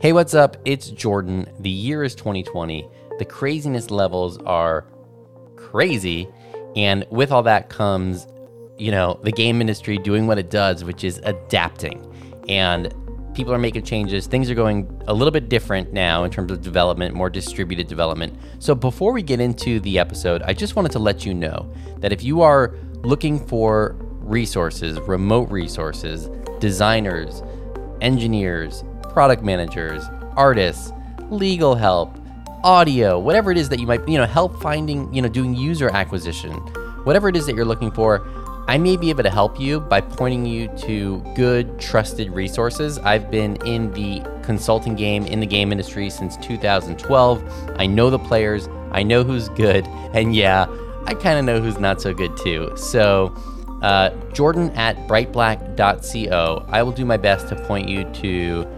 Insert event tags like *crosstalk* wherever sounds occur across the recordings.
Hey, what's up? It's Jordan. The year is 2020. The craziness levels are crazy. And with all that comes, you know, the game industry doing what it does, which is adapting. And people are making changes. Things are going a little bit different now in terms of development, more distributed development. So before we get into the episode, I just wanted to let you know that if you are looking for resources, remote resources, designers, engineers, product managers, artists, legal help, audio, whatever it is that you might, you know, help finding, you know, doing user acquisition, whatever it is that you're looking for, I may be able to help you by pointing you to good, trusted resources. I've been in the consulting game, in the game industry since 2012. I know the players, I know who's good, *laughs* and yeah, I kind of know who's not so good too. So, uh, Jordan at brightblack.co. I will do my best to point you to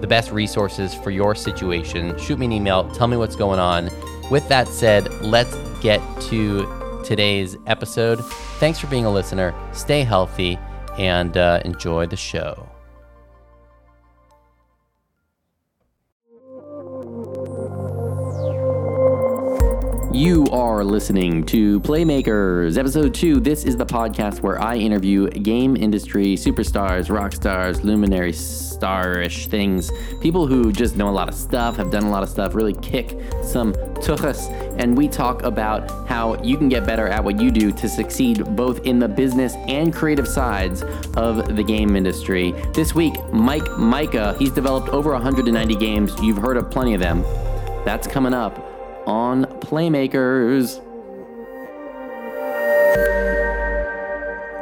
the best resources for your situation. Shoot me an email, tell me what's going on. With that said, let's get to today's episode. Thanks for being a listener. Stay healthy and uh, enjoy the show. You are listening to Playmakers, episode two. This is the podcast where I interview game industry superstars, rock stars, luminary starish things, people who just know a lot of stuff, have done a lot of stuff, really kick some tuchus, and we talk about how you can get better at what you do to succeed both in the business and creative sides of the game industry. This week, Mike Mika, he's developed over 190 games. You've heard of plenty of them. That's coming up on Playmakers.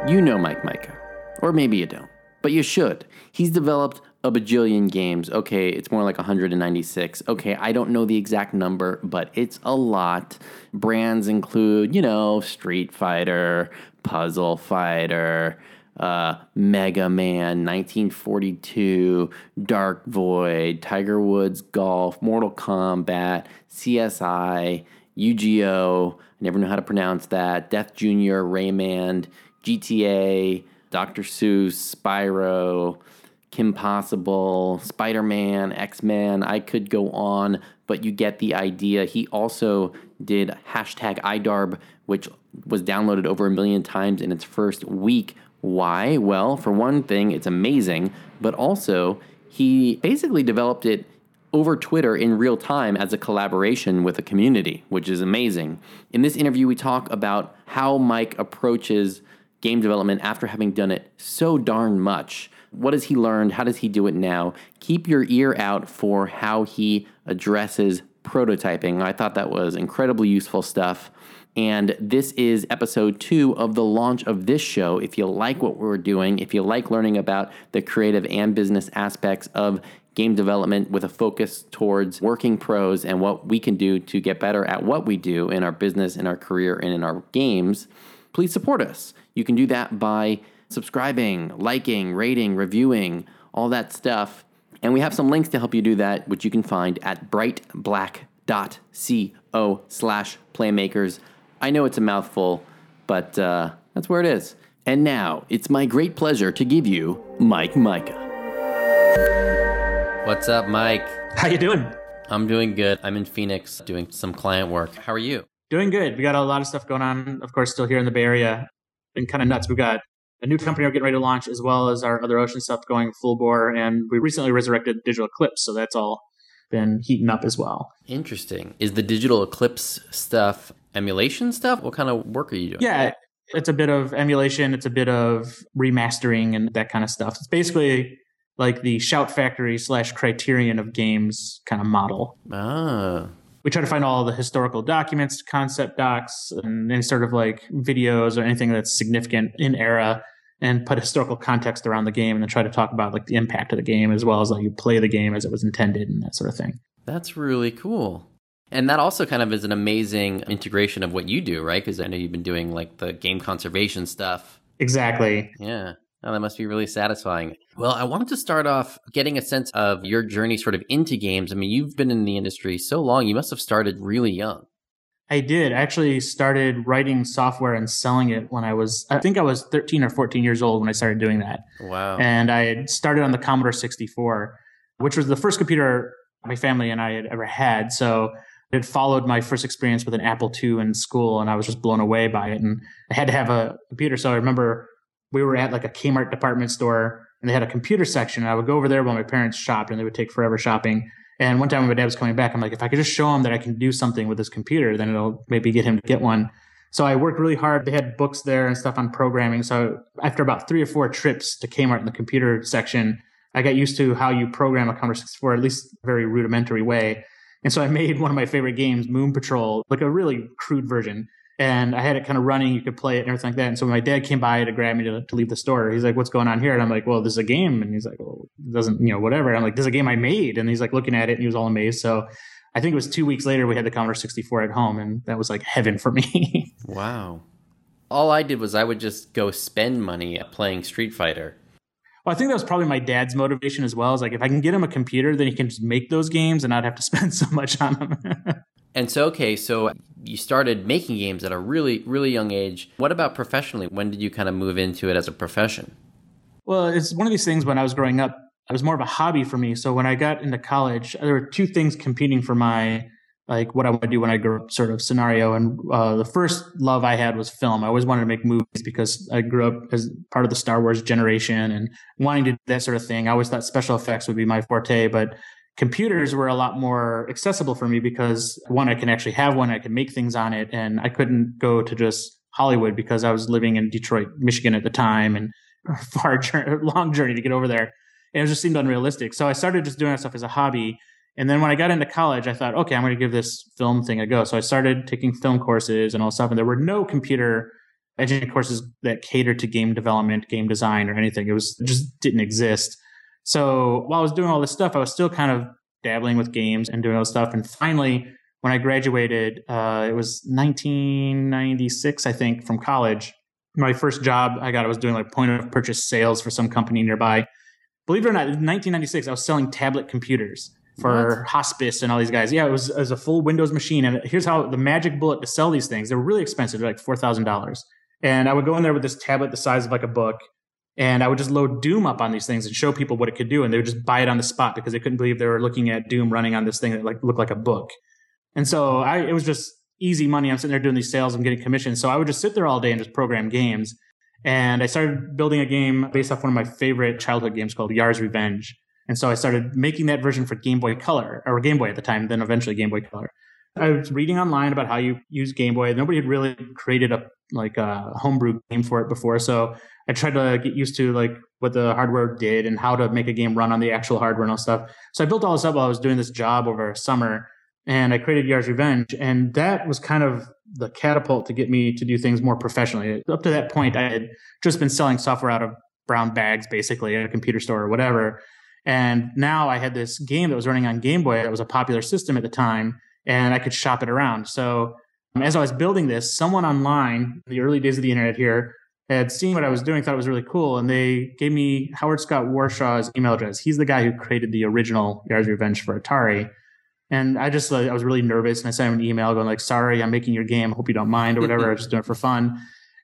You know Mike Mika, or maybe you don't, but you should. He's developed a bajillion games. Okay, it's more like 196. Okay, I don't know the exact number, but it's a lot. Brands include, you know, Street Fighter, Puzzle Fighter, uh, Mega Man, 1942, Dark Void, Tiger Woods Golf, Mortal Kombat, CSI, UGO, I never know how to pronounce that, Death Jr., Rayman, GTA, Dr. Seuss, Spyro, Kim Possible, Spider Man, X Men. I could go on, but you get the idea. He also did hashtag iDarb, which was downloaded over a million times in its first week why? Well, for one thing, it's amazing, but also he basically developed it over Twitter in real time as a collaboration with a community, which is amazing. In this interview, we talk about how Mike approaches game development after having done it so darn much. What has he learned? How does he do it now? Keep your ear out for how he addresses prototyping. I thought that was incredibly useful stuff. And this is episode two of the launch of this show. If you like what we're doing, if you like learning about the creative and business aspects of game development with a focus towards working pros and what we can do to get better at what we do in our business, in our career, and in our games, please support us. You can do that by subscribing, liking, rating, reviewing, all that stuff. And we have some links to help you do that, which you can find at brightblack.co slash playmakers. I know it's a mouthful, but uh, that's where it is. And now it's my great pleasure to give you Mike Mika. What's up, Mike? How you doing? I'm doing good. I'm in Phoenix doing some client work. How are you? Doing good. We got a lot of stuff going on. Of course, still here in the Bay Area. Been kind of nuts. We've got a new company we're getting ready to launch, as well as our Other Ocean stuff going full bore. And we recently resurrected Digital Eclipse, so that's all been heating up as well. Interesting. Is the Digital Eclipse stuff emulation stuff? What kind of work are you doing? Yeah, it's a bit of emulation. It's a bit of remastering and that kind of stuff. It's basically like the Shout Factory slash Criterion of games kind of model. Ah. We try to find all the historical documents, concept docs, and any sort of like videos or anything that's significant in era and put historical context around the game and then try to talk about like the impact of the game as well as like you play the game as it was intended and that sort of thing. That's really cool. And that also kind of is an amazing integration of what you do, right? Because I know you've been doing like the game conservation stuff. Exactly. Yeah. Oh, that must be really satisfying. Well, I wanted to start off getting a sense of your journey sort of into games. I mean, you've been in the industry so long, you must have started really young. I did. I actually started writing software and selling it when I was, I think I was 13 or 14 years old when I started doing that. Wow. And I had started on the Commodore 64. which was the first computer my family and I had ever had. So it followed my first experience with an Apple II in school, and I was just blown away by it. And I had to have a computer. So I remember we were at like a Kmart department store, and they had a computer section. And I would go over there while my parents shopped, and they would take forever shopping. And one time when my dad was coming back, I'm like, if I could just show him that I can do something with this computer, then it'll maybe get him to get one. So I worked really hard. They had books there and stuff on programming. So after about three or four trips to Kmart in the computer section, I got used to how you program a Commodore 64, at least a very rudimentary way. And so I made one of my favorite games, Moon Patrol, like a really crude version. And I had it kind of running. You could play it and everything like that. And so when my dad came by to grab me to, to leave the store, he's like, what's going on here? And I'm like, well, this is a game. And he's like, well, it doesn't, you know, whatever. And I'm like, this is a game I made. And he's like looking at it and he was all amazed. So I think it was two weeks later we had the Commodore 64 at home. And that was like heaven for me. *laughs* wow. All I did was I would just go spend money playing Street Fighter well, I think that was probably my dad's motivation as well. Is like if I can get him a computer, then he can just make those games and not have to *laughs* spend so much on them. *laughs* and so, okay, so you started making games at a really, really young age. What about professionally? When did you kind of move into it as a profession? Well, it's one of these things when I was growing up, it was more of a hobby for me. So when I got into college, there were two things competing for my like what I want to do when I grow up sort of scenario. And uh, the first love I had was film. I always wanted to make movies because I grew up as part of the Star Wars generation and wanting to do that sort of thing. I always thought special effects would be my forte, but computers were a lot more accessible for me because one, I can actually have one, I can make things on it, and I couldn't go to just Hollywood because I was living in Detroit, Michigan at the time, and *laughs* far long journey to get over there. And it just seemed unrealistic. So I started just doing that stuff as a hobby and then when I got into college, I thought, okay, I'm going to give this film thing a go. So I started taking film courses and all stuff. And there were no computer engineering courses that catered to game development, game design, or anything. It was just didn't exist. So while I was doing all this stuff, I was still kind of dabbling with games and doing all this stuff. And finally, when I graduated, uh, it was 1996, I think, from college. My first job I got, I was doing like point of purchase sales for some company nearby. Believe it or not, in 1996, I was selling tablet computers for what? hospice and all these guys. Yeah, it was, it was a full Windows machine. And here's how the magic bullet to sell these things. They were really expensive, They're like four thousand dollars. And I would go in there with this tablet the size of like a book, and I would just load Doom up on these things and show people what it could do, and they would just buy it on the spot because they couldn't believe they were looking at Doom running on this thing that like looked like a book. And so I, it was just easy money. I'm sitting there doing these sales. I'm getting commissions. So I would just sit there all day and just program games. And I started building a game based off one of my favorite childhood games called Yar's Revenge. And so I started making that version for Game Boy Color or Game Boy at the time, then eventually Game Boy Color. I was reading online about how you use Game Boy. Nobody had really created a like a homebrew game for it before, so I tried to get used to like what the hardware did and how to make a game run on the actual hardware and all stuff. So I built all this up while I was doing this job over summer, and I created Yar's Revenge, and that was kind of the catapult to get me to do things more professionally. Up to that point, I had just been selling software out of brown bags, basically at a computer store or whatever. And now I had this game that was running on Game Boy that was a popular system at the time, and I could shop it around. So um, as I was building this, someone online, in the early days of the internet here, had seen what I was doing, thought it was really cool, and they gave me Howard Scott Warshaw's email address. He's the guy who created the original Yar's Revenge for Atari. And I just, I was really nervous, and I sent him an email going like, "Sorry, I'm making your game. Hope you don't mind or *laughs* whatever. I was just doing it for fun."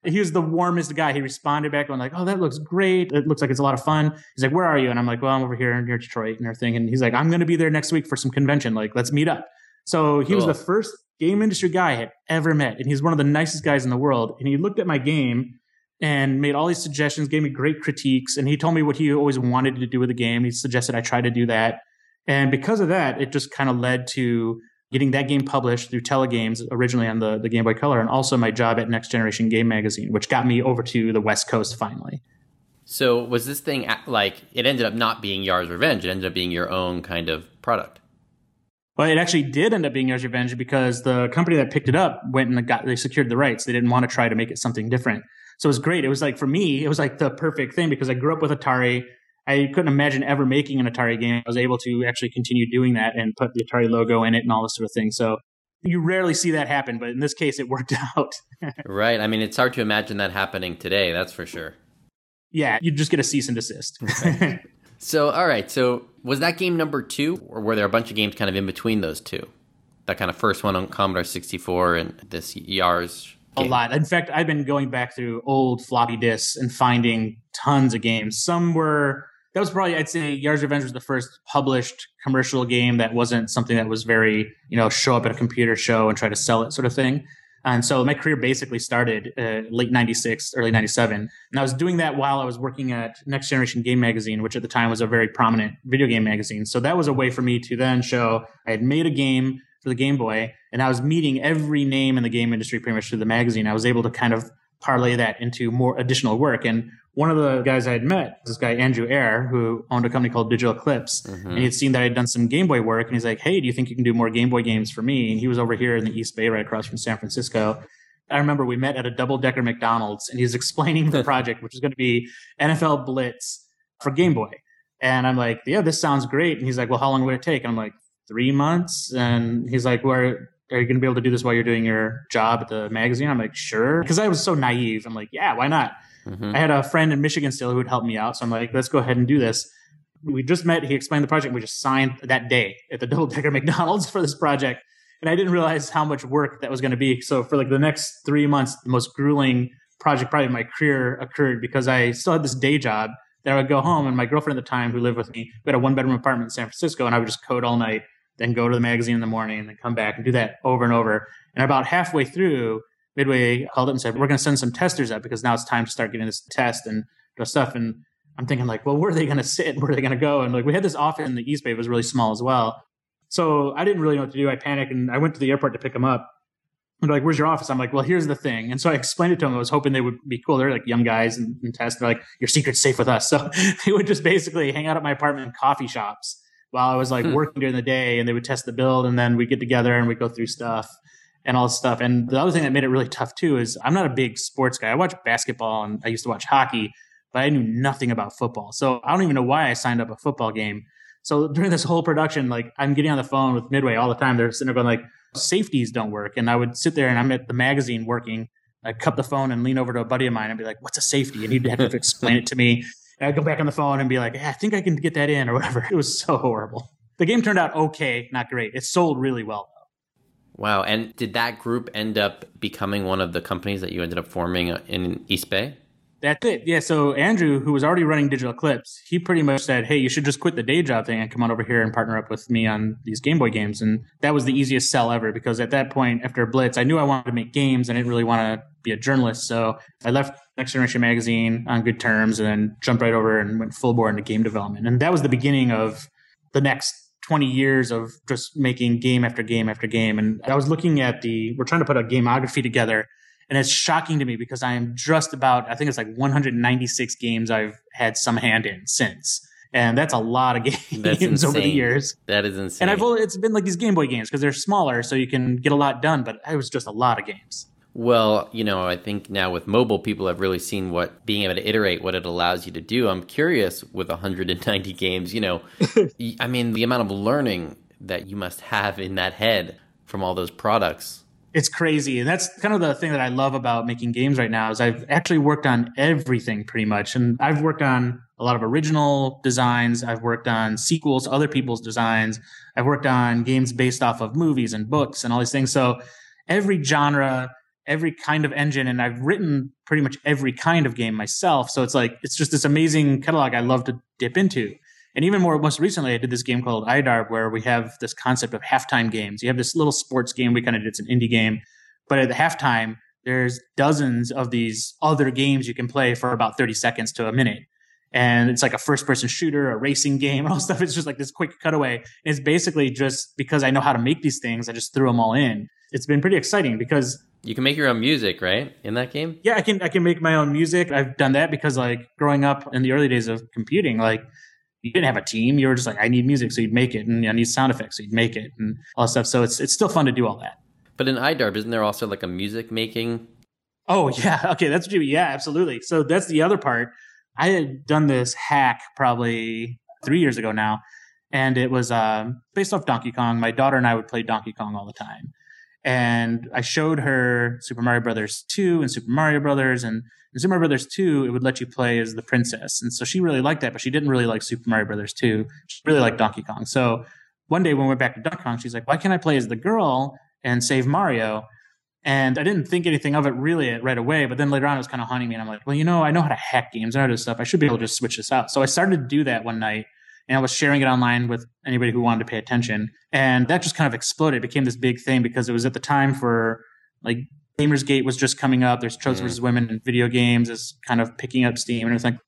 He was the warmest guy. He responded back going like, "Oh, that looks great. It looks like it's a lot of fun." He's like, "Where are you?" And I'm like, "Well, I'm over here near Detroit and everything." And he's like, "I'm going to be there next week for some convention. Like, let's meet up." So he cool. was the first game industry guy I had ever met, and he's one of the nicest guys in the world. And he looked at my game and made all these suggestions, gave me great critiques, and he told me what he always wanted to do with the game. He suggested I try to do that, and because of that, it just kind of led to getting that game published through Telegames originally on the, the Game Boy Color, and also my job at Next Generation Game Magazine, which got me over to the West Coast finally. So was this thing like it ended up not being Yar's Revenge? It ended up being your own kind of product. Well, it actually did end up being Yar's Revenge because the company that picked it up went and got they secured the rights. They didn't want to try to make it something different. So it was great. It was like for me, it was like the perfect thing because I grew up with Atari. I couldn't imagine ever making an Atari game. I was able to actually continue doing that and put the Atari logo in it and all this sort of thing. So you rarely see that happen, but in this case, it worked *laughs* out. right. I mean, it's hard to imagine that happening today. That's for sure. Yeah, you just get a cease and desist. *laughs* so, all right. So, was that game number two, or were there a bunch of games kind of in between those two? That kind of first one on Commodore 64 and this Yar's Game. A lot. In fact, I've been going back through old floppy disks and finding tons of games. Some were that was probably I'd say Yars Revenge was the first published commercial game that wasn't something that was very you know show up at a computer show and try to sell it sort of thing. And so my career basically started uh, late 96, early 97. And I was doing that while I was working at Next Generation Game Magazine, which at the time was a very prominent video game magazine. So that was a way for me to then show I had made a game for the Game Boy and I was meeting every name in the game industry pretty much through the magazine. I was able to kind of parlay that into more additional work. And one of the guys I had met, this guy Andrew Ayre, who owned a company called Digital Eclipse, mm-hmm. and he had seen that I had done some Game Boy work, and he's like, "Hey, do you think you can do more Game Boy games for me?" And he was over here in the East Bay, right across from San Francisco. I remember we met at a double decker McDonald's, and he was explaining the *laughs* project, which is going to be NFL Blitz for Game Boy. And I'm like, "Yeah, this sounds great." And he's like, "Well, how long would it take?" And I'm like, three months." And he's like, "Where are you going to be able to do this while you're doing your job at the magazine? I'm like, sure. Because I was so naive. I'm like, yeah, why not? Mm-hmm. I had a friend in Michigan still who would help me out. So I'm like, let's go ahead and do this. We just met. He explained the project. We just signed that day at the *laughs* Double Decker McDonald's for this project. And I didn't realize how much work that was going to be. So for like the next three months, the most grueling project probably in my career occurred because I still had this day job that I would go home and my girlfriend at the time who lived with me, we had a one bedroom apartment in San Francisco and I would just code all night, then go to the magazine in the morning and then come back and do that over and over. And about halfway through, Midway called up and said, "We're going to send some testers up because now it's time to start getting this test and stuff." And I'm thinking like, well, where are they going to sit? Where are they going to go? And like, we had this office in the East Bay, it was really small as well. So I didn't really know what to do. I panicked and I went to the airport to pick them up. And they're like, "Where's your office?" I'm like, "Well, here's the thing." And so I explained it to them. I was hoping they would be cool. They're like young guys and, and test. They're like, "Your secret's safe with us." *laughs* So they would just basically hang out at my apartment in coffee shops while I was like hmm. working during the day, and they would test the build, and then we'd get together and we'd go through stuff and all this stuff. And the other thing that made it really tough too is I'm not a big sports guy. I watch basketball and I used to watch hockey, but I knew nothing about football. So I don't even know why I signed up a football game. So *laughs* during this whole production, like I'm getting on the phone with Midway all the time. They're sitting there going like, safeties don't work. And I would sit there and I'm at the magazine working. I'd cup the phone and lean over to a buddy of mine and be like, what's a safety? And he'd have to explain it to me. And I'd go back on the phone and be like, I think I can get that in or whatever. *laughs* It was so horrible. The game turned out okay, not great. It sold really well Wow. And did that group end up becoming one of the companies that you ended up forming uh, in East Bay? That's it. Yeah. So Andrew, who was already running Digital Eclipse, he pretty much said, Hey, you should just quit the day job thing and come on over here and partner up with me on these Game Boy games. And that was the easiest sell ever because at that point, after Blitz, I knew I wanted to make games. I didn't really want to be a journalist. So I left Next Generation Magazine on good terms and then jumped right over and went full bore into game development. And that was the beginning of the next 20 years of just making game after game after game. And I was looking at the, we're trying to put a gameography together. And it's shocking to me because I am just about, I think it's like 196 games I've had some hand in since. And that's a lot of *laughs* games over the years. That is insane. And I've it's been like these Game Boy games because they're smaller, so you can get a lot done. But it was just a lot of games. Well, you know, I think now with mobile, people have really seen what being able to iterate, what it allows you to do. I'm curious with 190 games, you know, *laughs* I mean, the amount of learning that you must have in that head from all those products. It's crazy. And that's kind of the thing that I love about making games right now is I've actually worked on everything pretty much. And I've worked on a lot of original designs. I've worked on sequels to other people's designs. I've worked on games based off of movies and books and all these things. So every genre, every kind of engine and I've written pretty much every kind of game myself. So it's like, it's just this amazing catalog I love to dip into. And even more, most recently, I did this game called IDARB where we have this concept of halftime games. You have this little sports game we kind of did, it's an indie game. But at the halftime, there's dozens of these other games you can play for about 30 seconds to a minute. And it's like a first person shooter, a racing game, and *laughs* all stuff. It's just like this quick cutaway. And it's basically just because I know how to make these things, I just threw them all in. It's been pretty exciting because you can make your own music, right? In that game? Yeah, I can I can make my own music. I've done that because like growing up in the early days of computing, like you didn't have a team. You were just like, I need music, so you'd make it, and I need sound effects, so you'd make it, and all that stuff. So it's it's still fun to do all that. But in IDARB, isn't there also like a music making? Oh *laughs* yeah, okay, that's what you. Yeah, absolutely. So that's the other part. I had done this hack probably three years ago now, and it was uh, based off Donkey Kong. My daughter and I would play Donkey Kong all the time and I showed her Super Mario Brothers 2 and Super Mario Brothers and Super Mario Brothers 2 it would let you play as the princess and so she really liked that but she didn't really like Super Mario Brothers 2 she really liked Donkey Kong so one day when we went back to Donkey Kong she's like why can't I play as the girl and save Mario And I didn't think anything of it really right away. But then later on, it was kind of haunting me. And I'm like, well, you know, I know how to hack games and all this stuff. I should be able to just switch this out. So I started to do that one night and I was sharing it online with anybody who wanted to pay attention. And that just kind of exploded. It became this big thing because it was at the time for like Gamersgate was just coming up. There's Trolls mm. versus Women in video games is kind of picking up steam and everything like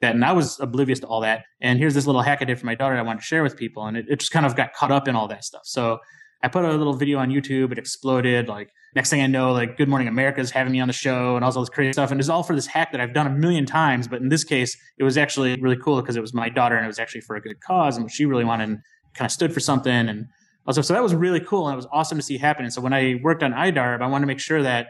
that. And I was oblivious to all that. And here's this little hack I did for my daughter I wanted to share with people. And it, it just kind of got caught up in all that stuff. So I put a little video on YouTube. It exploded. Like next thing I know, like Good Morning America is having me on the show and all this crazy stuff. And it's all for this hack that I've done a million times. But in this case, it was actually really cool because it was my daughter and it was actually for a good cause and she really wanted and kind of stood for something. And also, so that was really cool and it was awesome to see happen. And so when I worked on IDARB, I wanted to make sure that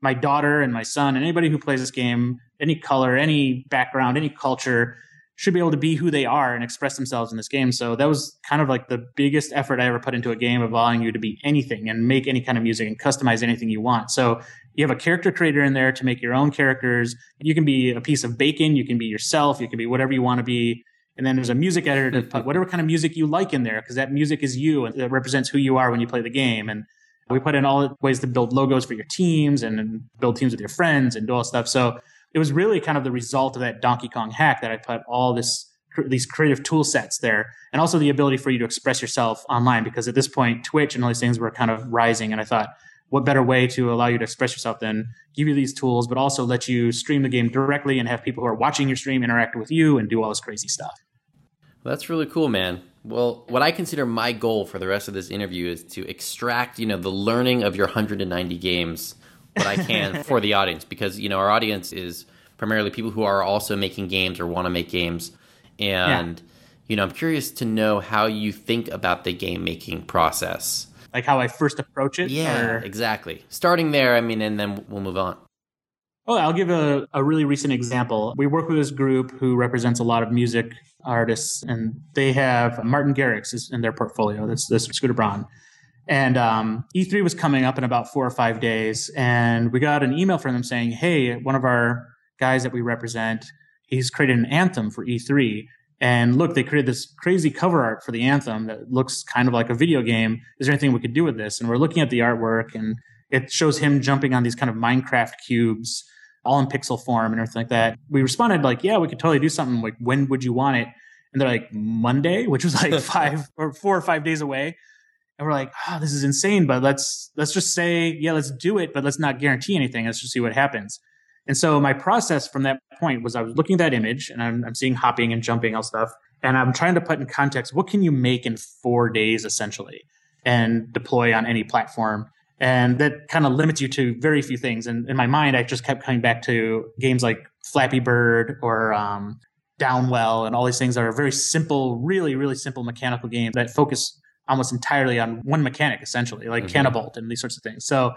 my daughter and my son and anybody who plays this game, any color, any background, any culture, should be able to be who they are and express themselves in this game. So that was kind of like the biggest effort I ever put into a game of allowing you to be anything and make any kind of music and customize anything you want. So you have a character creator in there to make your own characters. You can be a piece of bacon, you can be yourself, you can be whatever you want to be. And then there's a music editor to put whatever kind of music you like in there because that music is you and it represents who you are when you play the game. And we put in all ways to build logos for your teams and build teams with your friends and do all stuff. So it was really kind of the result of that Donkey Kong hack that I put all this these creative tool sets there and also the ability for you to express yourself online because at this point Twitch and all these things were kind of rising and I thought what better way to allow you to express yourself than give you these tools but also let you stream the game directly and have people who are watching your stream interact with you and do all this crazy stuff. Well, that's really cool, man. Well, what I consider my goal for the rest of this interview is to extract, you know, the learning of your 190 games what I can *laughs* for the audience because you know our audience is primarily people who are also making games or want to make games, and yeah. you know I'm curious to know how you think about the game making process, like how I first approach it. Yeah, or... exactly. Starting there, I mean, and then we'll move on. Oh, I'll give a, a really recent example. We work with this group who represents a lot of music artists, and they have Martin Garrix is in their portfolio. That's this Scooter Braun. And um, E3 was coming up in about four or five days, and we got an email from them saying, "Hey, one of our guys that we represent, he's created an anthem for E3, and look, they created this crazy cover art for the anthem that looks kind of like a video game. Is there anything we could do with this?" And we're looking at the artwork, and it shows him jumping on these kind of Minecraft cubes, all in pixel form and everything like that. We responded like, "Yeah, we could totally do something. Like, when would you want it?" And they're like, "Monday," which was like *laughs* five or four or five days away and we're like, oh, this is insane, but let's let's just say, yeah, let's do it, but let's not guarantee anything. Let's just see what happens. And so my process from that point was I was looking at that image and I'm, I'm seeing hopping and jumping all stuff, and I'm trying to put in context what can you make in four days essentially and deploy on any platform. And that kind of limits you to very few things. And in my mind, I just kept coming back to games like Flappy Bird or um, Downwell and all these things that are very simple, really, really simple mechanical games that focus almost entirely on one mechanic, essentially, like mm-hmm. And these sorts of things. So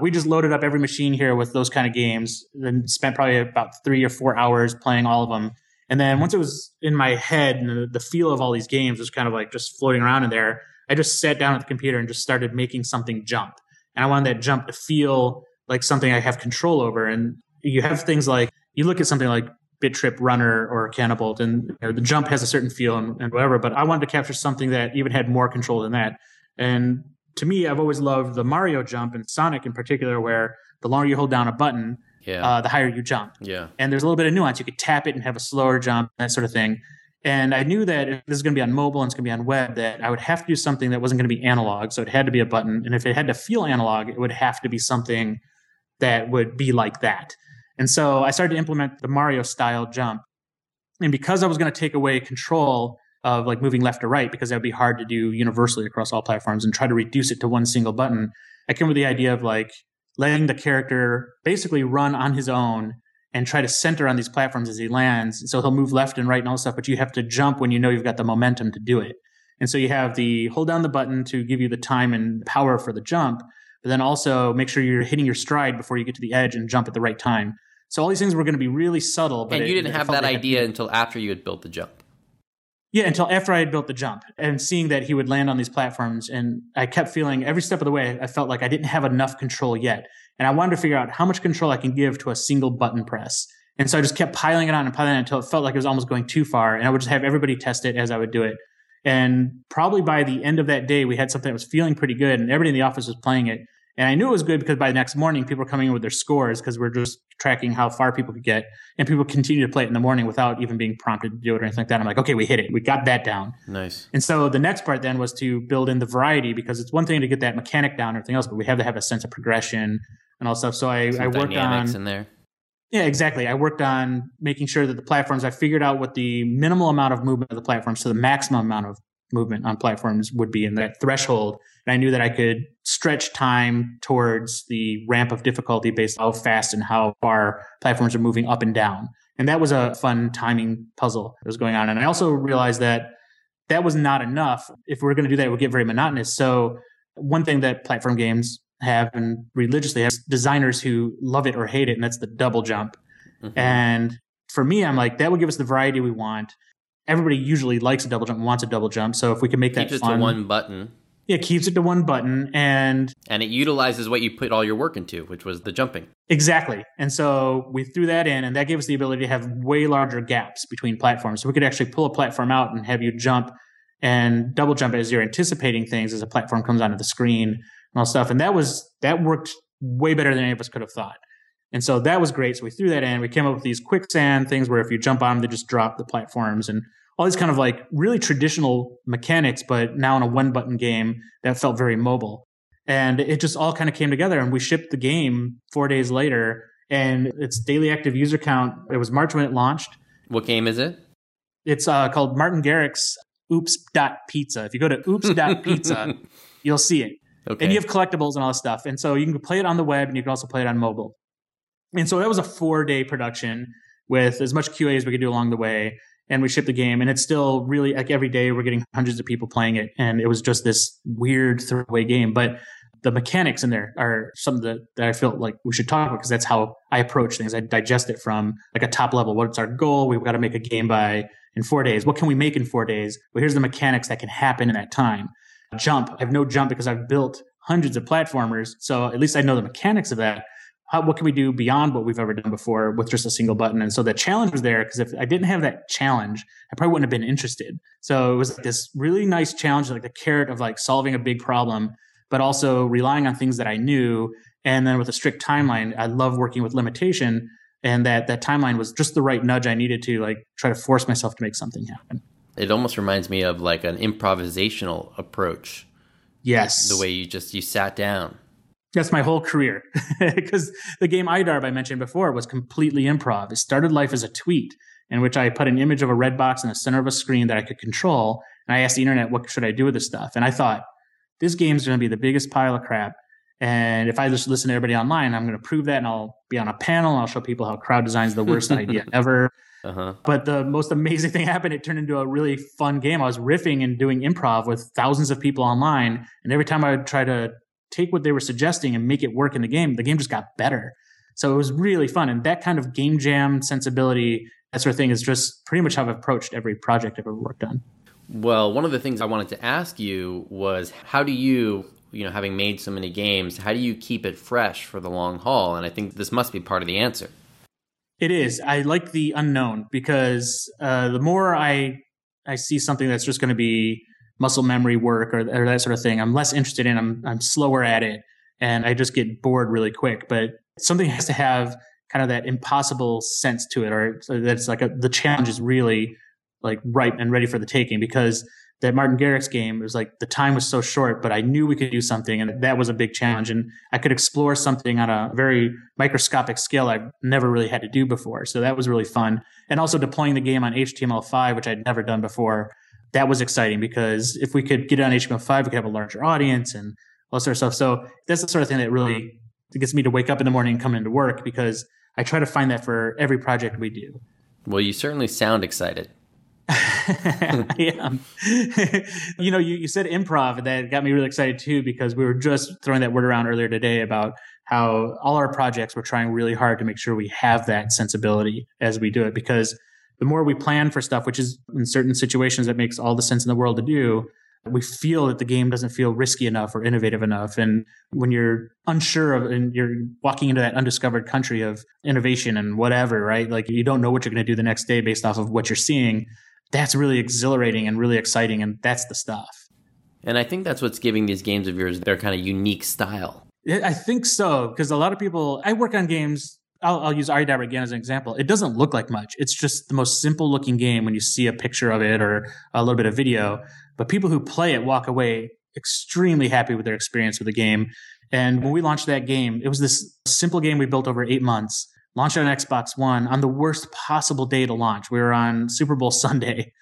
we just loaded up every machine here with those kind of games, and spent probably about three or four hours playing all of them. And then once it was in my head and the, the feel of all these games was kind of like just floating around in there, I just sat down at the computer and just started making something jump. And I wanted that jump to feel like something I have control over. And you have things like you look at something like Bit Trip Runner or Canabalt, and you know, the jump has a certain feel and, and, whatever. But I wanted to capture something that even had more control than that. And to me, I've always loved the Mario jump and Sonic in particular, where the longer you hold down a button, yeah. uh, the higher you jump. Yeah. And there's a little bit of nuance. You could tap it and have a slower jump, that sort of thing. And I knew that if this is going to be on mobile and it's going to be on web, that I would have to do something that wasn't going to be analog. So it had to be a button. And if it had to feel analog, it would have to be something that would be like that. And so I started to implement the Mario style jump. And because I was going to take away control of like moving left or right, because that would be hard to do universally across all platforms and try to reduce it to one single button, I came with the idea of like letting the character basically run on his own and try to center on these platforms as he lands. So he'll move left and right and all stuff, but you have to jump when you know you've got the momentum to do it. And so you have the hold down the button to give you the time and power for the jump, but then also make sure you're hitting your stride before you get to the edge and jump at the right time. So all these things were going to be really subtle. But and you it, didn't have that idea until after you had built the jump. Yeah, until after I had built the jump and seeing that he would land on these platforms. And I kept feeling every step of the way, I felt like I didn't have enough control yet. And I wanted to figure out how much control I can give to a single button press. And so I just kept piling it on and piling it on until it felt like it was almost going too far. And I would just have everybody test it as I would do it. And probably by the end of that day, we had something that was feeling pretty good and everybody in the office was playing it. And I knew it was good because by the next morning, people were coming in with their scores because we're just tracking how far people could get. And people continue to play it in the morning without even being prompted to do it or anything like that. I'm like, okay, we hit it. We got that down. Nice. And so the next part then was to build in the variety because it's one thing to get that mechanic down and everything else, but we have to have a sense of progression and all stuff. So I, Some I worked dynamics on in there. yeah, exactly. I worked on making sure that the platforms, I figured out what the minimal amount of movement of the platforms to the maximum amount of movement on platforms would be in that threshold. And I knew that I could stretch time towards the ramp of difficulty based on how fast and how far platforms are moving up and down. And that was a fun timing puzzle that was going on. And I also realized that that was not enough. If we are going to do that, it would get very monotonous. So one thing that platform games have and religiously have designers who love it or hate it, and that's the double jump. Mhm. And for me, I'm like, that would give us the variety we want. Everybody usually likes a double jump, and wants a double jump. So if we can make Keeps that it fun, to one button, yeah, keeps it to one button, and and it utilizes what you put all your work into, which was the jumping. exactly. And so we threw that in, and that gave us the ability to have way larger gaps between platforms. So we could actually pull a platform out and have you jump and double jump as you're anticipating things as a platform comes onto the screen and all stuff. And that was that worked way better than any of us could have thought. And so that was great. So we threw that in. We came up with these quicksand things where if you jump on them, they just drop the platforms and all these kind of like really traditional mechanics, but now in a one button game that felt very mobile. And it just all kind of came together and we shipped the game four days later and its daily active user count, it was March when it launched. What game is it? It's uh, called Martin Garrix's Oops.pizza. If you go to oops.pizza, *laughs* you'll see it. Okay. And you have collectibles and all this stuff. And so you can play it on the web and you can also play it on mobile. And so that was a four day production with as much QA as we could do along the way. And we shipped the game and it's still really like every day we're getting hundreds of people playing it. And it was just this weird throwaway game. But the mechanics in there are something that, that I feel like we should talk about because that's how I approach things. I digest it from like a top level. What's our goal? We've got to make a game by in four days. What can we make in four days? Well, here's the mechanics that can happen in that time. Jump. I have no jump because I've built hundreds of platformers. So at least I know the mechanics of that. How, what can we do beyond what we've ever done before with just a single button? And so the challenge was there because if I didn't have that challenge, I probably wouldn't have been interested. So it was like this really nice challenge, like the carrot of like solving a big problem, but also relying on things that I knew. And then with a strict timeline, I love working with limitation. And that that timeline was just the right nudge I needed to like try to force myself to make something happen. It almost reminds me of like an improvisational approach. Yes. The way you just you sat down. That's my whole career. *laughs* Because the game IDARB I mentioned before was completely improv. It started life as a tweet in which I put an image of a red box in the center of a screen that I could control. And I asked the internet, what should I do with this stuff? And I thought, this game's going to be the biggest pile of crap. And if I just listen to everybody online, I'm going to prove that and I'll be on a panel and I'll show people how crowd design is the worst idea *laughs* ever. Uh-huh. But the most amazing thing *laughs* happened. It turned into a really fun game. I was riffing and doing improv with thousands of people online. And every time I would try to take what they were suggesting and make it work in the game, the game just got better. So it was really fun. And that kind of game jam sensibility, that sort of thing, is just pretty much how I've approached every project I've ever worked on. Well, one of the things I wanted to ask you was how do you, you know, having made so many games, how do you keep it fresh for the long haul? And I think this must be part of the answer. It is. I like the unknown because uh, the more I I see something that's just going to be muscle memory work or, or that sort of thing, I'm less interested in. I'm I'm slower at it, and I just get bored really quick. But something *laughs* has to have kind of that impossible sense to it, or uh, that's like a, the challenge is really like ripe and ready for the taking because that Martin Garrix game was like the time was so short, but I knew we could do something, and that was a big challenge. And I could explore something on a very microscopic scale I've never really had to do before. So that was really fun. And also deploying the game on HTML5, which I'd never done before, that was exciting because if we could get it on HTML5, we could have a larger audience and all sort of stuff. So that's the sort of thing that really gets me to wake up in the morning and come into work because I try to find that for every project we do. Well, you certainly sound excited. *laughs* I am. *laughs* you know, you, you said improv, and that got me really excited too because we were just throwing that word around earlier today about how all our projects we're trying really hard to make sure we have that sensibility as we do it because the more we plan for stuff, which is in certain situations that makes all the sense in the world to do, we feel that the game doesn't feel risky enough or innovative enough. And when you're unsure of and you're walking into that undiscovered country of innovation and whatever, right? Like you don't know what you're going to do the next day based off of what you're seeing. That's really exhilarating and really exciting. And that's the stuff. And I think that's what's giving these games of yours their kind of unique style. I think so because a lot of people. I work on games. I'll, I'll use RE again as an example. It doesn't look like much. It's just the most simple looking game when you see a picture of it or a little bit of video. But people who play it walk away extremely happy with their experience with the game. And when we launched that game, it was this simple game we built over eight months, launched on Xbox One on the worst possible day to launch. We were on Super Bowl *laughs* Sunday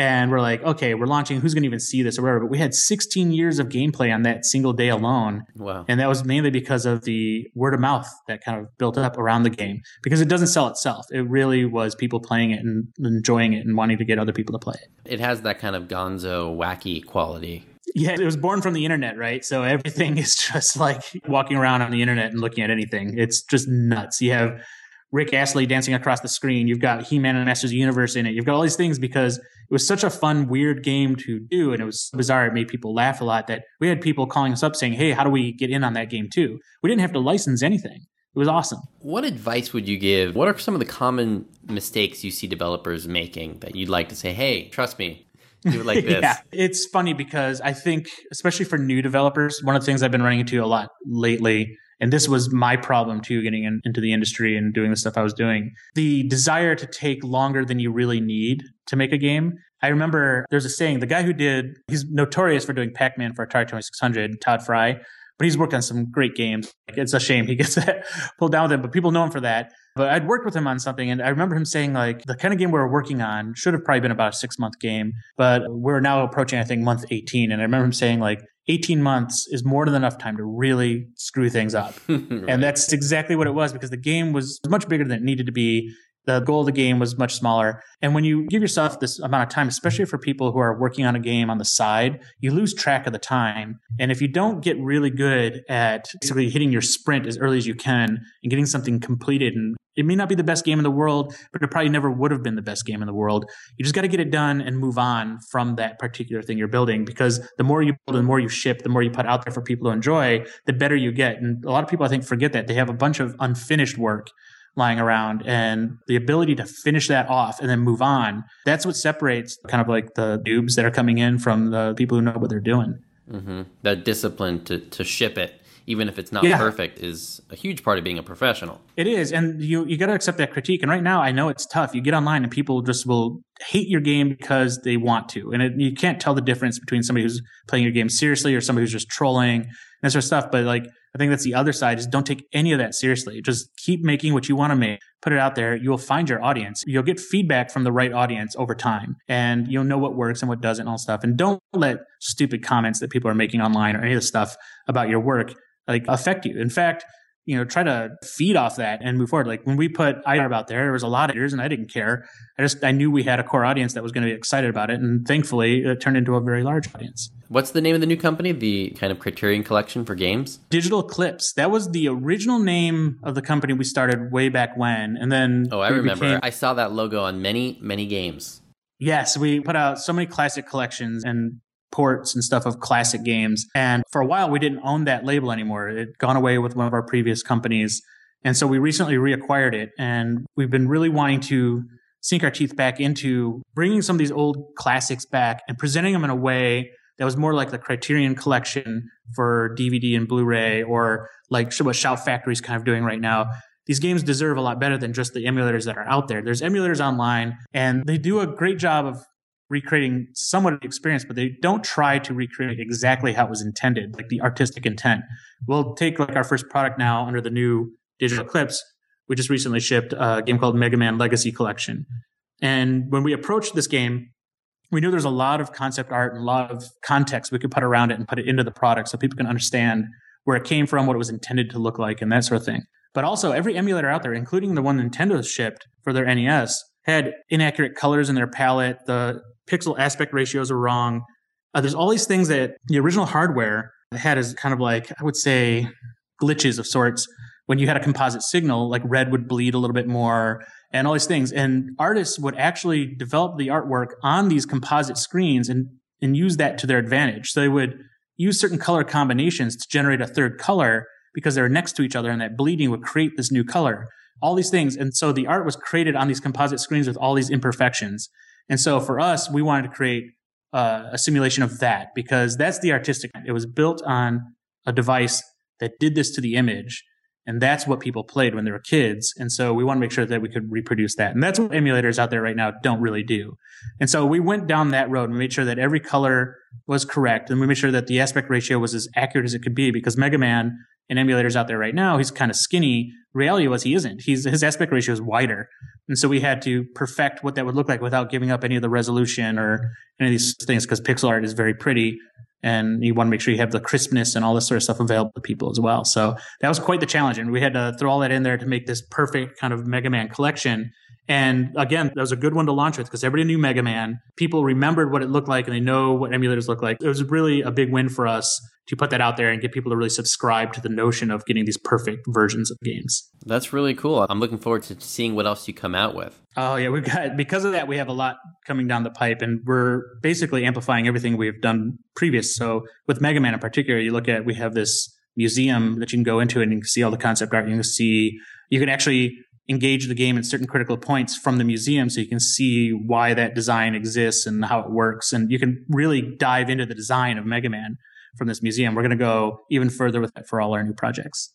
and we're like, okay, we're launching. Who's going to even see this or whatever? But we had 16 years of gameplay on that single day alone. Wow. And that was mainly because of the word of mouth that kind of built up around the game because it doesn't sell itself. It really was people playing it and enjoying it and wanting to get other people to play it. It has that kind of gonzo, wacky quality. Yeah, it was born from the internet, right? So everything *laughs* is just like walking around on the internet and looking at anything. It's just nuts. You have Rick Astley dancing across the screen. You've got He Man and Masters of the Universe in it. You've got all these things because it was such a fun, weird game to do. And it was bizarre. It made people laugh a lot that we had people calling us up saying, Hey, how do we get in on that game too? We didn't have to license anything. It was awesome. What advice would you give? What are some of the common mistakes you see developers making that you'd like to say, Hey, trust me, do it like *laughs* this. yeah, it's funny because I think, especially for new developers, one of the things I've been running into a lot lately and this was my problem too, getting in, into the industry and doing the stuff I was doing. The desire to take longer than you really need to make a game. I remember there's a saying, the guy who did, he's notorious for doing Pac Man for Atari 2600, Tod Frye, but he's worked on some great games. It's a shame he gets *laughs* pulled down with it, but people know him for that. But I'd worked with him on something, and I remember him saying, like, the kind of game we were working on should have probably been about a six month game, but we're now approaching, I think, month 18. And I remember him saying, like, 18 months is more than enough time to really screw things up. *laughs* right. And that's exactly what it was because the game was much bigger than it needed to be. The goal of the game was much smaller. And when you give yourself this amount of time, especially for people who are working on a game on the side, you lose track of the time. And if you don't get really good at basically hitting your sprint as early as you can and getting something completed and it may not be the best game in the world, but it probably never would have been the best game in the world. You just got to get it done and move on from that particular thing you're building because the more you build, the more you ship, the more you put out there for people to enjoy, the better you get. And a lot of people, I think, forget that. They have a bunch of unfinished work lying around and the ability to finish that off and then move on. That's what separates kind of like the noobs that are coming in from the people who know what they're doing. Mm-hmm. That discipline to, to ship it even if it's not yeah. perfect, is a huge part of being a professional. It is, and you you got to accept that critique. And right now, I know it's tough. You get online, and people just will hate your game because they want to, and it, you can't tell the difference between somebody who's playing your game seriously or somebody who's just trolling that sort of stuff. But like, I think that's the other side is don't take any of that seriously. Just keep making what you want to make. Put it out there. You will find your audience. You'll get feedback from the right audience over time and you'll know what works and what doesn't and all stuff. And don't let stupid comments that people are making online or any of the stuff about your work like affect you. In fact, you know, try to feed off that and move forward. Like when we put iDarb out there, there was a lot of ears and I didn't care. I just, I knew we had a core audience that was going to be excited about it. And thankfully it turned into a very large audience. What's the name of the new company? The kind of Criterion collection for games? Digital Eclipse. That was the original name of the company we started way back when. And then. Oh, I remember. Became, I saw that logo on many, many games. Yes, we put out so many classic collections and ports and stuff of classic games. And for a while, we didn't own that label anymore. It had gone away with one of our previous companies. And so we recently reacquired it. And we've been really wanting to sink our teeth back into bringing some of these old classics back and presenting them in a way that was more like the Criterion collection for DVD and Blu ray, or like what Shout Factory is kind of doing right now. These games deserve a lot better than just the emulators that are out there. There's emulators online, and they do a great job of recreating somewhat of the experience, but they don't try to recreate exactly how it was intended, like the artistic intent. We'll take like our first product now under the new Digital Eclipse. We just recently shipped a game called Mega Man Legacy Collection. And when we approached this game, we knew there's a lot of concept art and a lot of context we could put around it and put it into the product so people can understand where it came from, what it was intended to look like, and that sort of thing. But also, every emulator out there, including the one Nintendo shipped for their NES, had inaccurate colors in their palette. The pixel aspect ratios are wrong. Uh, there's all these things that the original hardware had as kind of like, I would say, glitches of sorts. When you had a composite signal, like red would bleed a little bit more and all these things. And artists would actually develop the artwork on these composite screens and, and use that to their advantage. So they would use certain color combinations to generate a third color because they were next to each other and that bleeding would create this new color. All these things. And so the art was created on these composite screens with all these imperfections. And so for us, we wanted to create uh, a simulation of that because that's the artistic. It was built on a device that did this to the image. And that's what people played when they were kids. And so we want to make sure that we could reproduce that. And that's what emulators out there right now don't really do. And so we went down that road and made sure that every color was correct. And we made sure that the aspect ratio was as accurate as it could be because Mega Man in emulators out there right now, he's kind of skinny. Reality was he isn't. He's his aspect ratio is wider, and so we had to perfect what that would look like without giving up any of the resolution or any of these things because pixel art is very pretty and you want to make sure you have the crispness and all this sort of stuff available to people as well. So that was quite the challenge, and we had to throw all that in there to make this perfect kind of Mega Man collection. And again, that was a good one to launch with because everybody knew Mega Man. People remembered what it looked like and they know what emulators look like. It was really a big win for us to put that out there and get people to really subscribe to the notion of getting these perfect versions of games. That's really cool. I'm looking forward to seeing what else you come out with. Oh yeah, we've got because of that we have a lot coming down the pipe and we're basically amplifying everything we've done previous. So with Mega Man in particular, you look at we have this museum that you can go into and you can see all the concept art. You can see you can actually engage the game at certain critical points from the museum so you can see why that design exists and how it works and you can really dive into the design of Mega Man from this museum. We're going to go even further with it for all our new projects.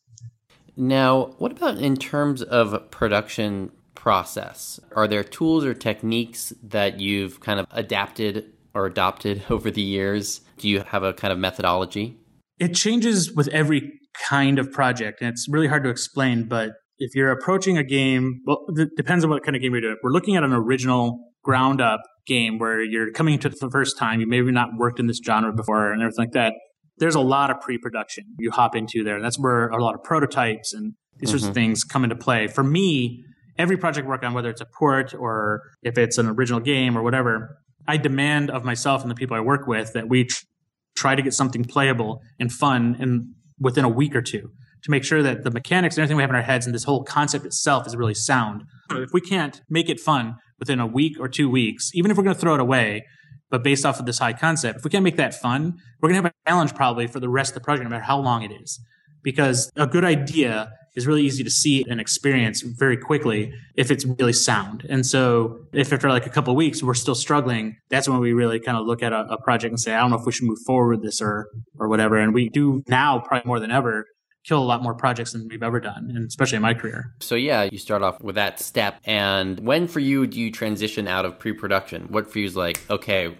Now, what about in terms of production process? Are there tools or techniques that you've kind of adapted or adopted *laughs* over the years? Do you have a kind of methodology? It changes with every kind of project, and it's really hard to explain. But if you're approaching a game, well, it depends on what kind of game you're doing. We're looking at an original ground up game where you're coming into it for the first time, you maybe not worked in this genre before and everything like that there's a lot of pre-production you hop into there. And That's where a lot of prototypes and these mm-hmm. sorts of mm-hmm. things come into play. For me, every project I work on, whether it's a port or if it's an original game or whatever, I demand of myself and the people I work with that we tr- try to get something playable and fun in within a week or two to make sure that the mechanics and everything we have in our heads and this whole concept itself is really sound. if we can't make it fun within a week or two weeks, even if we're going to throw it away, but based off of this high concept, if we can't make that fun, we're going to have a challenge probably for the rest of the project, no matter how long it is. Because a good idea is really easy to see and experience very quickly if it's really sound. And so if after like a couple of weeks we're still struggling, that's when we really kind of look at a, a, project and say, I don't know if we should move forward with this or or whatever. And we do now probably more than ever kill a lot more projects than we've ever done, and especially in my career. So yeah, you start off with that step. And when for you do you transition out of pre-production? What for you is like, okay,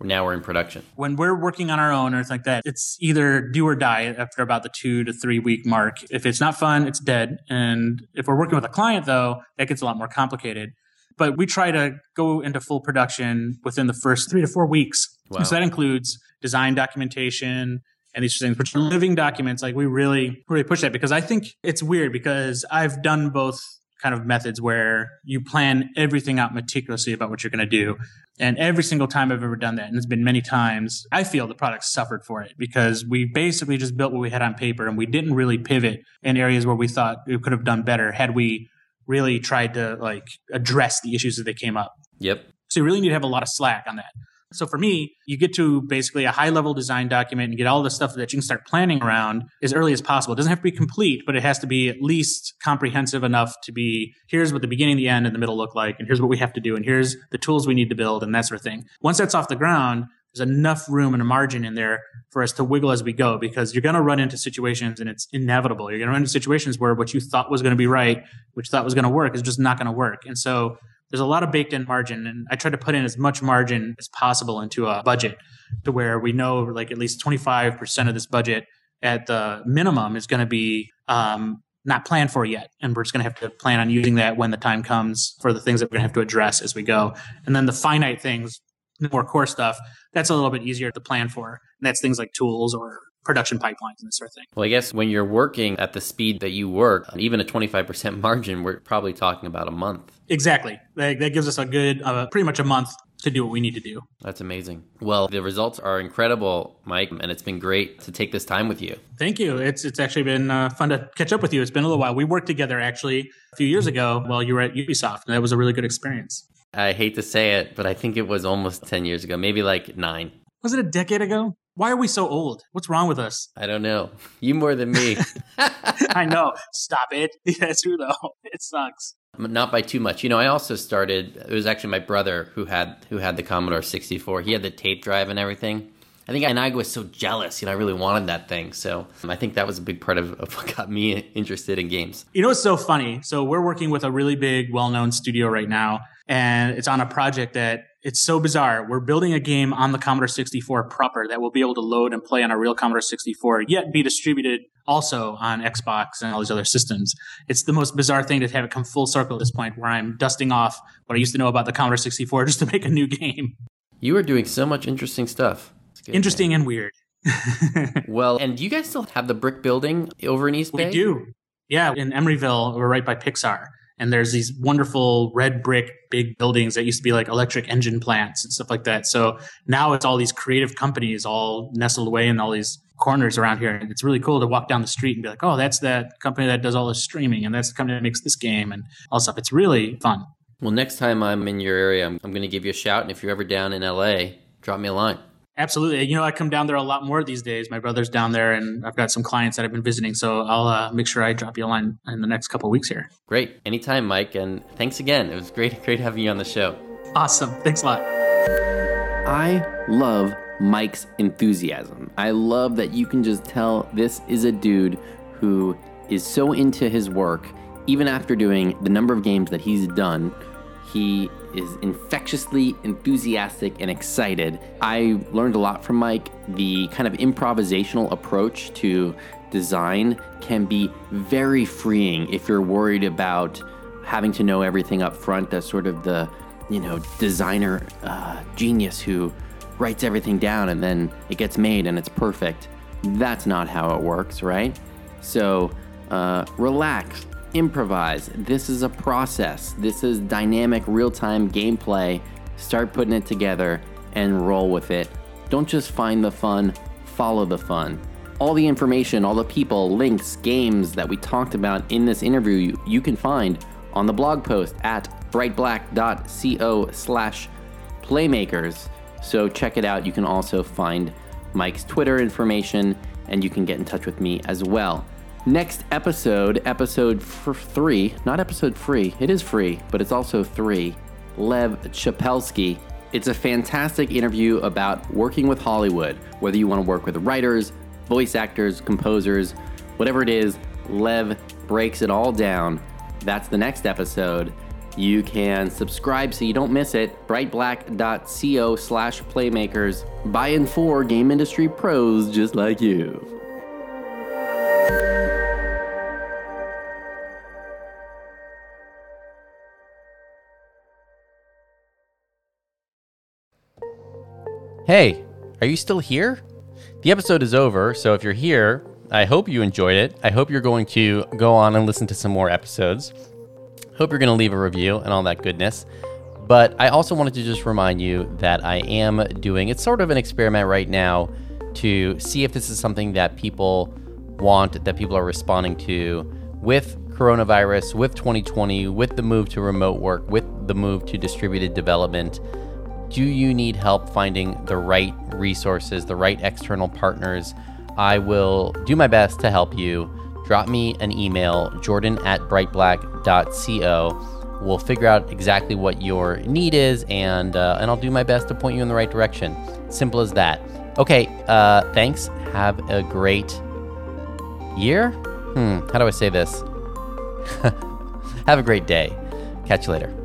now we're in production. When we're working on our own or like that, it's either do or die after about the two to three week mark. If it's not fun, it's dead. And if we're working with a client, though, that gets a lot more complicated. But we try to go into full production within the first three to four weeks. Wow. So that includes design documentation, and these things, which are living documents. Like we really, really push that because I think it's weird because I've done both kind of methods where you plan everything out meticulously about what you're going to do. And every single time I've ever done that, and it's been many times, I feel the product suffered for it because we basically just built what we had on paper and we didn't really pivot in areas where we thought we could have done better had we really tried to like address the issues that they came up. Yep. So you really need to have a lot of slack on that. So for me, you get to basically a high level design document and get all the stuff that you can start planning around as early as possible. It doesn't have to be complete, but it has to be at least comprehensive enough to be here's what the beginning, the end, and the middle look like, and here's what we have to do, and here's the tools we need to build, and that sort of thing. Once that's off the ground, there's enough room and a margin in there for us to wiggle as we go because you're going to run into situations and it's inevitable. You're going to run into situations where what you thought was going to be right, which thought was going to work, is just not going to work. And so there's a lot of baked in margin and i try to put in as much margin as possible into a budget to where we know like at least 25% of this budget at the minimum is going to be um, not planned for yet. And we're just going to have to plan on using that when the time comes for the things that we're going to have to address as we go. And then the finite things the more core stuff that's a little bit easier to plan for. And that's things like tools or production pipelines and this sort of thing. Well, I guess when you're working at the speed that you work, even a 25% *laughs* margin, we're probably talking about a month. Exactly. That, that gives us a good, uh, pretty much a month to do what we need to do. That's amazing. Well, the results are incredible, Mike, and it's been great to take this time with you. Thank you. It's it's actually been uh, fun to catch up with you. It's been a little while. We worked together actually a few years ago while you were at Ubisoft, and that was a really good experience. I hate to say it, but I think it was almost 10 years ago, maybe like nine. Was it a decade ago? Why are we so old? What's wrong with us? I don't know. You more than me. *laughs* I know. Stop it. *laughs* That's true though. It sucks. Not by too much. You know, I also started. It was actually my brother who had who had the Commodore 64. He had the tape drive and everything. I think and I was so jealous. You know, I really wanted that thing. So I think that was a big part of, of what got me interested in games. You know, it's so funny. So we're working with a really big, well-known studio right now, and it's on a project that it's so bizarre. We're building a game on the Commodore 64 proper that will be able to load and play on a real Commodore 64, yet be distributed also on Xbox and all these other systems. It's the most bizarre thing to have it come full circle at this point where I'm dusting off what I used to know about the Commodore 64 *laughs* just to make a new game. You are doing so much interesting stuff. Interesting man. and weird. *laughs* well, and do you guys still have the brick building over in East Bay? We do. Yeah, in Emeryville, we're right by Pixar and there's these wonderful red brick big buildings that used to be like electric engine plants and stuff like that. So now it's all these creative companies all nestled away in all these corners around here. And it's really cool to walk down the street and be like, oh, that's that company that does all the streaming and that's the company that makes this game and all stuff. It's really fun. Well, next time I'm in your area, I'm, I'm going to give you a shout. And if you're ever down in LA, drop me a line. Absolutely. You know, I come down there a lot more these days. My brother's down there, and I've got some clients that I've been visiting. So I'll uh, make sure I drop you a line in the next couple weeks here. Great. Anytime, Mike. And thanks again. It was great, *laughs* great having you on the show. Awesome. Thanks a lot. I love Mike's enthusiasm. I love that you can just tell this is a dude who is so into his work, even after doing the number of games that he's done. He is infectiously enthusiastic and excited. I learned a lot from Mike. The kind of improvisational approach to design can be very freeing if you're worried about having to know everything up front. That's sort of the, you know, designer uh, genius who writes everything down and then it gets made and it's perfect. That's not how it works, right? So uh, relax, improvise. This is a process. This is dynamic, real time gameplay. Start putting it together and roll with it. Don't just find the fun, follow the fun. All the information, all the people, links, games that we talked about in this interview, you, you can find on the blog post at brightblack.co slash playmakers. So check it out. You can also find Mike's Twitter information and you can get in touch with me as well. Next episode, episode f- three, not episode free, it is free, but it's also three, Lev Chapelsky. It's a fantastic interview about working with Hollywood, whether you want to work with writers, voice actors, composers, whatever it is, Lev breaks it all down. That's the next episode. You can subscribe so you don't miss it. Brightblack.co slash playmakers By and for game industry pros just like you. Hey, are you still here? The episode is over, so if you're here, I hope you enjoyed it. I hope you're going to go on and listen to some more episodes. Hope you're going to leave a review and all that goodness. But I also wanted to just remind you that I am doing it's sort of an experiment right now to see if this is something that people want, that people are responding to with coronavirus, with 2020, with the move to remote work, with the move to distributed development do you need help finding the right resources, the right external partners? I will do my best to help you. Drop me an email, jordan at brightblack.co. We'll figure out exactly what your need is, and uh, and I'll do my best to point you in the right direction. Simple as that. Okay, uh, thanks. Have a great year. Hmm, how do I say this? *laughs* Have a great day. Catch you later.